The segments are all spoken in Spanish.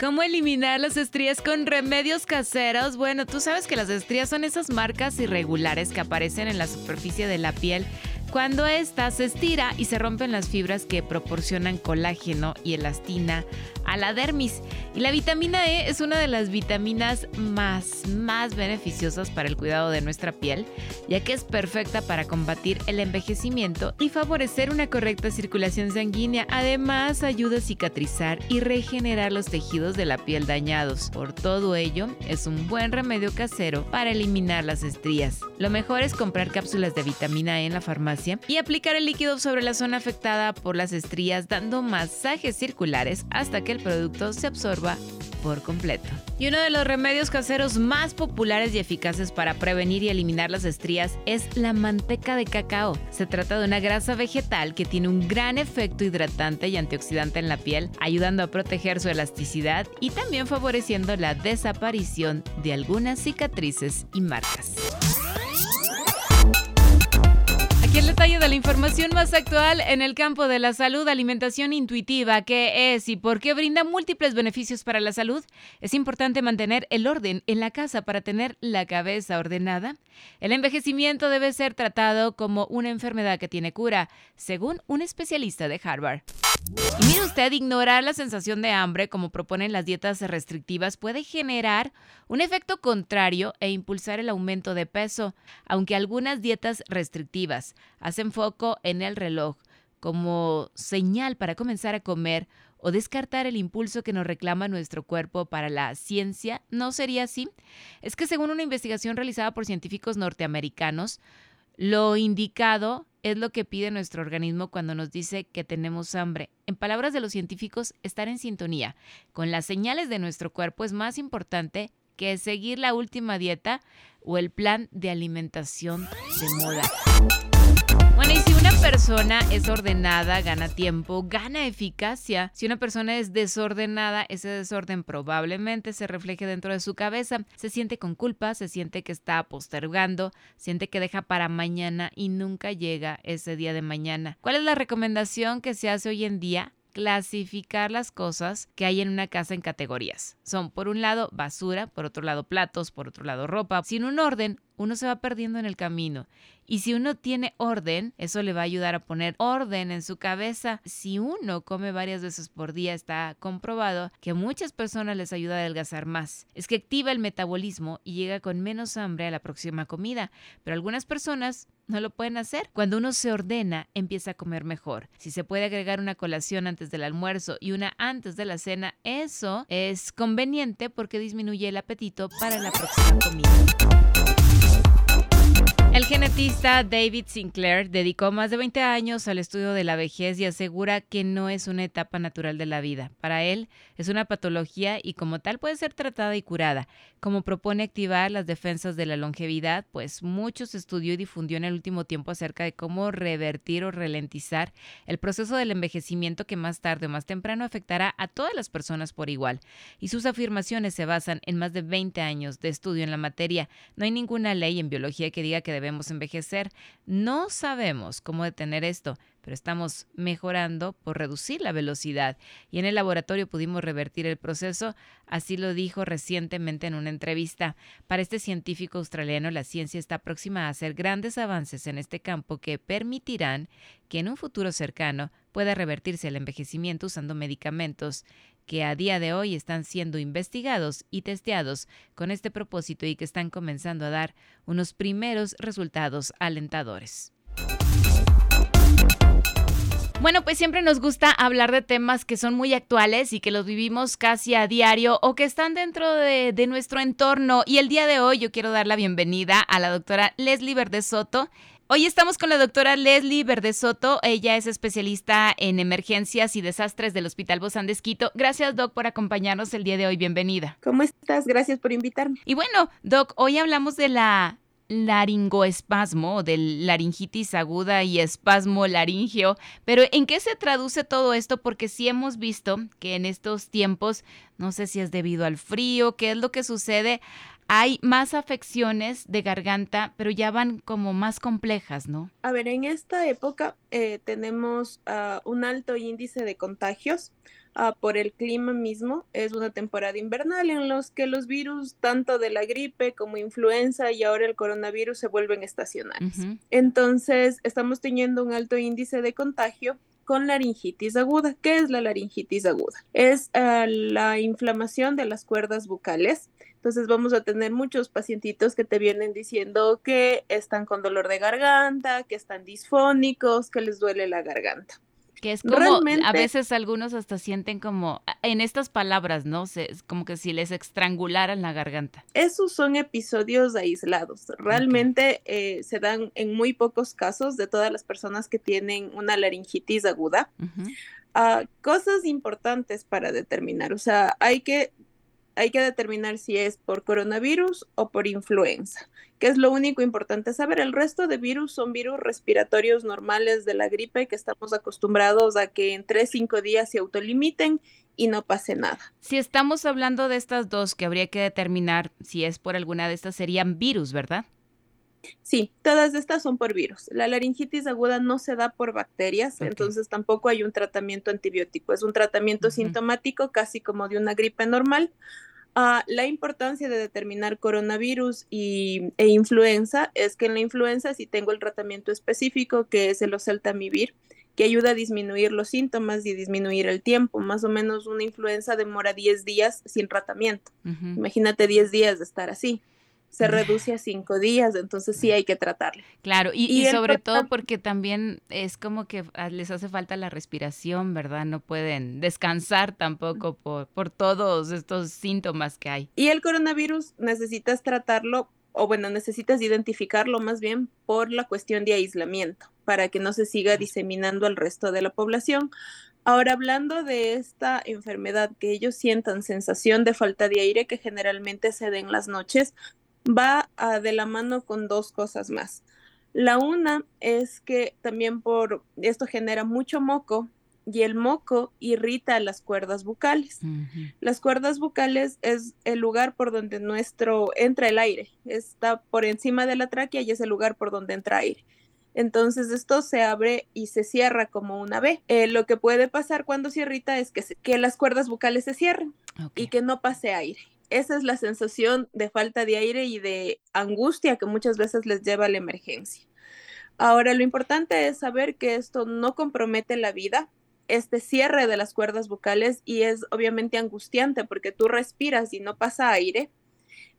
¿Cómo eliminar las estrías con remedios caseros? Bueno, tú sabes que las estrías son esas marcas irregulares que aparecen en la superficie de la piel cuando ésta se estira y se rompen las fibras que proporcionan colágeno y elastina a la dermis. Y la vitamina E es una de las vitaminas más, más beneficiosas para el cuidado de nuestra piel, ya que es perfecta para combatir el envejecimiento y favorecer una correcta circulación sanguínea. Además, ayuda a cicatrizar y regenerar los tejidos de la piel dañados. Por todo ello, es un buen remedio casero para eliminar las estrías. Lo mejor es comprar cápsulas de vitamina E en la farmacia y aplicar el líquido sobre la zona afectada por las estrías dando masajes circulares hasta que el producto se absorba por completo. Y uno de los remedios caseros más populares y eficaces para prevenir y eliminar las estrías es la manteca de cacao. Se trata de una grasa vegetal que tiene un gran efecto hidratante y antioxidante en la piel, ayudando a proteger su elasticidad y también favoreciendo la desaparición de algunas cicatrices y marcas. Aquí el detalle de la información más actual en el campo de la salud, alimentación intuitiva, qué es y por qué brinda múltiples beneficios para la salud. Es importante mantener el orden en la casa para tener la cabeza ordenada. El envejecimiento debe ser tratado como una enfermedad que tiene cura, según un especialista de Harvard. Y mire usted, ignorar la sensación de hambre, como proponen las dietas restrictivas, puede generar un efecto contrario e impulsar el aumento de peso, aunque algunas dietas restrictivas hacen foco en el reloj como señal para comenzar a comer o descartar el impulso que nos reclama nuestro cuerpo para la ciencia, ¿no sería así? Es que según una investigación realizada por científicos norteamericanos, lo indicado es lo que pide nuestro organismo cuando nos dice que tenemos hambre. En palabras de los científicos, estar en sintonía con las señales de nuestro cuerpo es más importante que seguir la última dieta o el plan de alimentación de moda. Bueno, y si una persona es ordenada, gana tiempo, gana eficacia. Si una persona es desordenada, ese desorden probablemente se refleje dentro de su cabeza. Se siente con culpa, se siente que está postergando, siente que deja para mañana y nunca llega ese día de mañana. ¿Cuál es la recomendación que se hace hoy en día? Clasificar las cosas que hay en una casa en categorías. Son por un lado basura, por otro lado platos, por otro lado ropa. Sin un orden, uno se va perdiendo en el camino. Y si uno tiene orden, eso le va a ayudar a poner orden en su cabeza. Si uno come varias veces por día, está comprobado que a muchas personas les ayuda a adelgazar más. Es que activa el metabolismo y llega con menos hambre a la próxima comida. Pero algunas personas no lo pueden hacer. Cuando uno se ordena, empieza a comer mejor. Si se puede agregar una colación antes del almuerzo y una antes de la cena, eso es conveniente porque disminuye el apetito para la próxima comida. El genetista David Sinclair dedicó más de 20 años al estudio de la vejez y asegura que no es una etapa natural de la vida. Para él es una patología y como tal puede ser tratada y curada. Como propone activar las defensas de la longevidad, pues mucho se estudió y difundió en el último tiempo acerca de cómo revertir o ralentizar el proceso del envejecimiento que más tarde o más temprano afectará a todas las personas por igual. Y sus afirmaciones se basan en más de 20 años de estudio en la materia. No hay ninguna ley en biología que diga que debemos envejecer. No sabemos cómo detener esto, pero estamos mejorando por reducir la velocidad y en el laboratorio pudimos revertir el proceso, así lo dijo recientemente en una entrevista. Para este científico australiano, la ciencia está próxima a hacer grandes avances en este campo que permitirán que en un futuro cercano pueda revertirse el envejecimiento usando medicamentos que a día de hoy están siendo investigados y testeados con este propósito y que están comenzando a dar unos primeros resultados alentadores. Bueno, pues siempre nos gusta hablar de temas que son muy actuales y que los vivimos casi a diario o que están dentro de, nuestro entorno. Y el día de hoy yo quiero dar la bienvenida a la doctora Leslie Verde Soto. Hoy estamos con la doctora Leslie Verde Soto. Ella es especialista en emergencias y desastres del Hospital Bozán de Esquito. Gracias, Doc, por acompañarnos el día de hoy. Bienvenida. ¿Cómo estás? Gracias por invitarme. Y bueno, Doc, hoy hablamos de la laringoespasmo, del laringitis aguda y espasmo laringio. Pero ¿en qué se traduce todo esto? Porque sí hemos visto que en estos tiempos, no sé si es debido al frío, qué es lo que sucede, hay más afecciones de garganta, pero ya van como más complejas, ¿no? A ver, en esta época eh, tenemos uh, un alto índice de contagios. Uh, por el clima mismo, es una temporada invernal en los que los virus, tanto de la gripe como influenza y ahora el coronavirus, se vuelven estacionales. Uh -huh. Entonces, estamos teniendo un alto índice de contagio con laringitis aguda. ¿Qué es la laringitis aguda? Es uh, la inflamación de las cuerdas bucales. Entonces vamos a tener muchos pacientitos que te vienen diciendo que están con dolor de garganta, que están disfónicos, que les duele la garganta. Que es como, Realmente, a veces algunos hasta sienten como, en estas palabras, ¿no? Se, como que si les estrangularan la garganta. Esos son episodios aislados. Realmente okay. eh, se dan en muy pocos casos de todas las personas que tienen una laringitis aguda. Uh -huh. uh, cosas importantes para determinar. O sea, hay que hay que determinar si es por coronavirus o por influenza, que es lo único importante saber. El resto de virus son virus respiratorios normales de la gripe que estamos acostumbrados a que en 3-5 días se autolimiten y no pase nada. Si estamos hablando de estas dos, que habría que determinar si es por alguna de estas, serían virus, ¿verdad? Sí, todas estas son por virus. La laringitis aguda no se da por bacterias, okay. entonces tampoco hay un tratamiento antibiótico. Es un tratamiento uh -huh. sintomático, casi como de una gripe normal. Uh, la importancia de determinar coronavirus y, e influenza es que en la influenza sí tengo el tratamiento específico que es el oseltamivir, que ayuda a disminuir los síntomas y disminuir el tiempo. Más o menos una influenza demora 10 días sin tratamiento. Uh -huh. Imagínate 10 días de estar así se reduce a cinco días, entonces sí hay que tratarle. Claro, y, y, y sobre todo porque también es como que les hace falta la respiración, ¿verdad? No pueden descansar tampoco por, por todos estos síntomas que hay. Y el coronavirus necesitas tratarlo, o bueno, necesitas identificarlo más bien por la cuestión de aislamiento, para que no se siga diseminando al resto de la población. Ahora, hablando de esta enfermedad, que ellos sientan sensación de falta de aire que generalmente se da en las noches, va uh, de la mano con dos cosas más. La una es que también por esto genera mucho moco y el moco irrita las cuerdas bucales. Uh -huh. Las cuerdas bucales es el lugar por donde nuestro entra el aire, está por encima de la tráquea y es el lugar por donde entra aire. Entonces esto se abre y se cierra como una B. Eh, lo que puede pasar cuando se irrita es que, se, que las cuerdas bucales se cierren okay. y que no pase aire esa es la sensación de falta de aire y de angustia que muchas veces les lleva a la emergencia. Ahora, lo importante es saber que esto no compromete la vida, este cierre de las cuerdas vocales y es obviamente angustiante porque tú respiras y no pasa aire.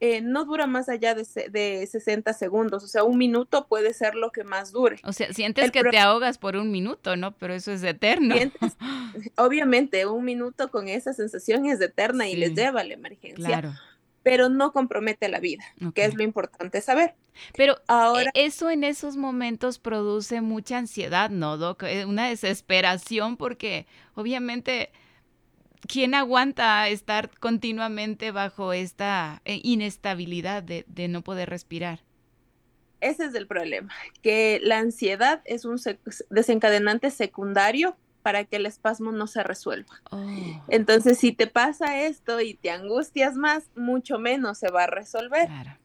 Eh, no dura más allá de, de, 60 segundos, o sea, un minuto puede ser lo que más dure. O sea, sientes El que te ahogas por un minuto, ¿no? Pero eso es eterno. Sientes, obviamente, un minuto con esa sensación es eterna sí, y les lleva a la emergencia. Claro. Pero no compromete la vida, okay. que es lo importante saber. Pero ahora eso en esos momentos produce mucha ansiedad, ¿no, Doc? Eh, una desesperación porque obviamente ¿quién aguanta estar continuamente bajo esta eh, inestabilidad de, de, no poder respirar? Ese es el problema, que la ansiedad es un desencadenante secundario para que el espasmo no se resuelva. Oh. Entonces, si te pasa esto y te angustias más, mucho menos se va a resolver. Claro.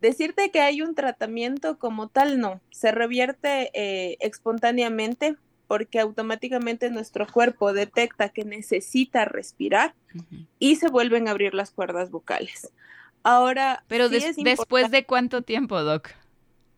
Decirte que hay un tratamiento como tal, no, se revierte eh, espontáneamente porque automáticamente nuestro cuerpo detecta que necesita respirar uh -huh. y se vuelven a abrir las cuerdas vocales. Ahora, pero sí des después de cuánto tiempo, Doc?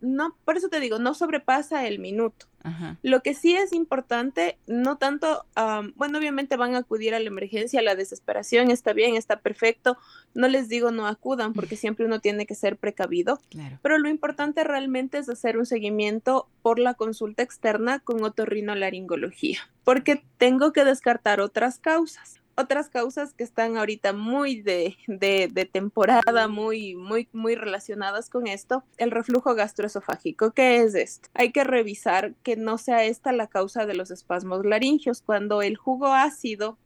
No, por eso te digo, no sobrepasa el minuto. Ajá. Lo que sí es importante, no tanto, um, bueno, obviamente van a acudir a la emergencia, a la desesperación, está bien, está perfecto. No les digo no acudan porque siempre uno tiene que ser precavido. Claro. Pero lo importante realmente es hacer un seguimiento por la consulta externa con otorrinolaringología, porque tengo que descartar otras causas otras causas que están ahorita muy de, de, de, temporada, muy, muy, muy relacionadas con esto, el reflujo gastroesofágico. ¿Qué es esto? Hay que revisar que no sea esta la causa de los espasmos laringios. Cuando el jugo ácido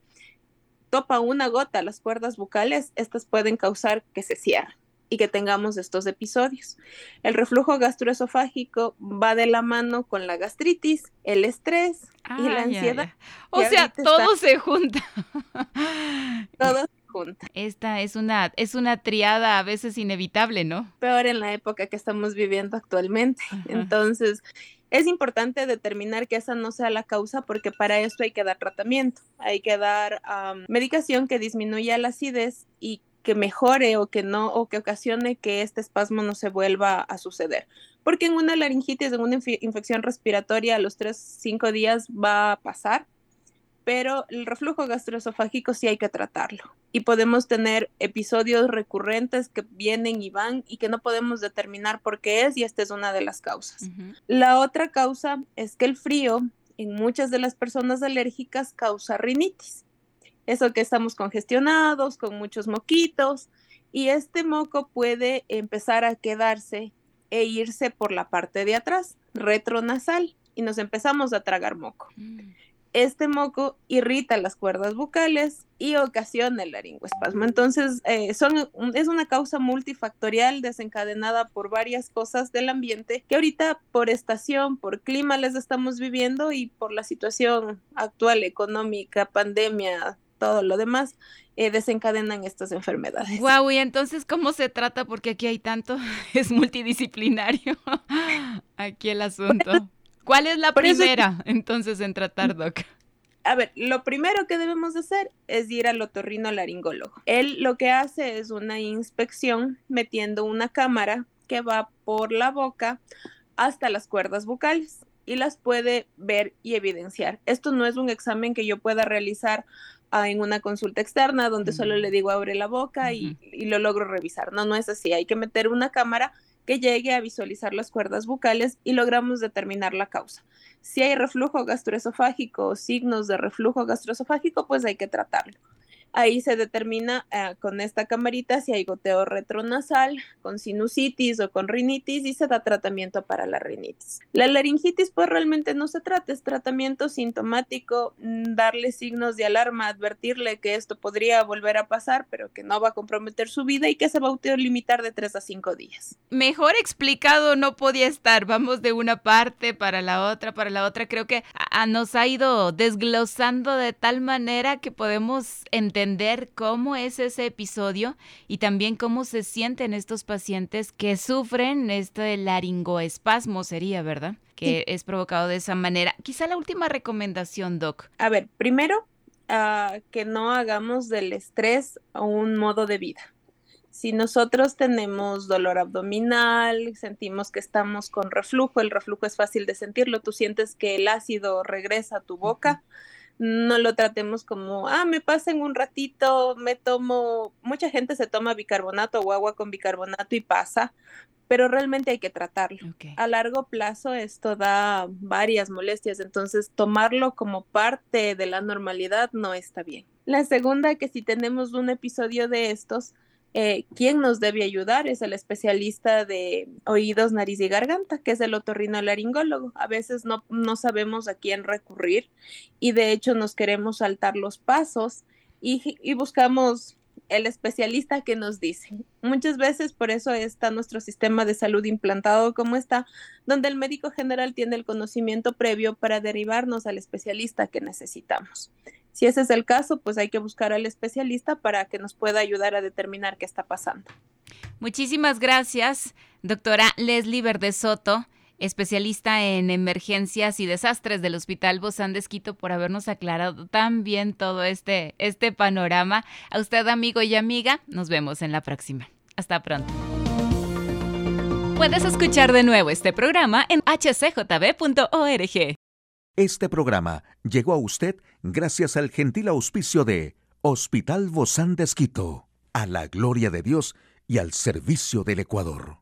topa una gota las cuerdas bucales, estas pueden causar que se cierren. Y que tengamos estos episodios. El reflujo gastroesofágico va de la mano con la gastritis, el estrés y la ansiedad. O sea, todo se junta. todo se junta. Esta es una, es una triada a veces inevitable, ¿no? Peor en la época que estamos viviendo actualmente. Entonces, es importante determinar que esa no sea la causa porque para esto hay que dar tratamiento, hay que dar medicación que disminuya la acidez y que mejore o que no o que ocasione que este espasmo no se vuelva a suceder. Porque en una laringitis, en una infección respiratoria, a los 3-5 días va a pasar, pero el reflujo gastroesofágico sí hay que tratarlo. Y podemos tener episodios recurrentes que vienen y van y que no podemos determinar por qué es y esta es una de las causas. La otra causa es que el frío en muchas de las personas alérgicas causa rinitis eso que estamos congestionados, con muchos moquitos, y este moco puede empezar a quedarse e irse por la parte de atrás, retronasal, y nos empezamos a tragar moco. Mm. Este moco irrita las cuerdas bucales y ocasiona el laringoespasmo. Entonces, eh, son, es una causa multifactorial desencadenada por varias cosas del ambiente que ahorita por estación, por clima les estamos viviendo y por la situación actual económica, pandemia, todo lo demás, eh, desencadenan estas enfermedades. Guau, y entonces, ¿cómo se trata? Porque aquí hay tanto, es multidisciplinario aquí el asunto. ¿Cuál es la primera entonces en tratar, Doc? A ver, lo primero que debemos hacer es ir al otorrino laringólogo. Él lo que hace es una inspección metiendo una cámara que va por la boca hasta las cuerdas bucales y las puede ver y evidenciar. Esto no es un examen que yo pueda realizar en una consulta externa donde solo le digo abre la boca y, y, lo logro revisar. No, no es así. Hay que meter una cámara que llegue a visualizar las cuerdas bucales y logramos determinar la causa. Si hay reflujo gastroesofágico o signos de reflujo gastroesofágico, pues hay que tratarlo. Ahí se determina eh, con esta camarita si hay goteo retronasal, con sinusitis o con rinitis y se da tratamiento para la rinitis. La laringitis pues realmente no se trata, es tratamiento sintomático, mm, darle signos de alarma, advertirle que esto podría volver a pasar, pero que no va a comprometer su vida y que se va a limitar de 3 a 5 días. Mejor explicado no podía estar, vamos de una parte para la otra, para la otra, creo que nos ha ido desglosando de tal manera que podemos entender entender cómo es ese episodio y también cómo se sienten estos pacientes que sufren este laringoespasmo, sería, ¿verdad? Que es provocado de esa manera. Quizá la última recomendación, Doc. A ver, primero, ah, que no hagamos del estrés un modo de vida. Si nosotros tenemos dolor abdominal, sentimos que estamos con reflujo, el reflujo es fácil de sentirlo, tú sientes que el ácido regresa a tu boca no lo tratemos como, ah, me pasen un ratito, me tomo, mucha gente se toma bicarbonato o agua con bicarbonato y pasa, pero realmente hay que tratarlo. A largo plazo esto da varias molestias, entonces tomarlo como parte de la normalidad no está bien. La segunda, que si tenemos un episodio de estos, eh, quien nos debe ayudar es el especialista de oídos, nariz y garganta, que es el otorrinolaringólogo. A veces no, no sabemos a quién recurrir y de hecho nos queremos saltar los pasos y, buscamos el especialista que nos dice. Muchas veces por eso está nuestro sistema de salud implantado como está, donde el médico general tiene el conocimiento previo para derivarnos al especialista que necesitamos. Si ese es el caso, pues hay que buscar al especialista para que nos pueda ayudar a determinar qué está pasando. Muchísimas gracias, doctora Leslie Verde Soto, especialista en emergencias y desastres del Hospital Bozán de Esquito, por habernos aclarado tan bien todo este, este panorama. A usted, amigo y amiga, nos vemos en la próxima. Hasta pronto. Puedes escuchar de nuevo este programa en hcjb.org. Este programa llegó a usted gracias al gentil auspicio de Hospital Bozán de Esquito, a la gloria de Dios y al servicio del Ecuador.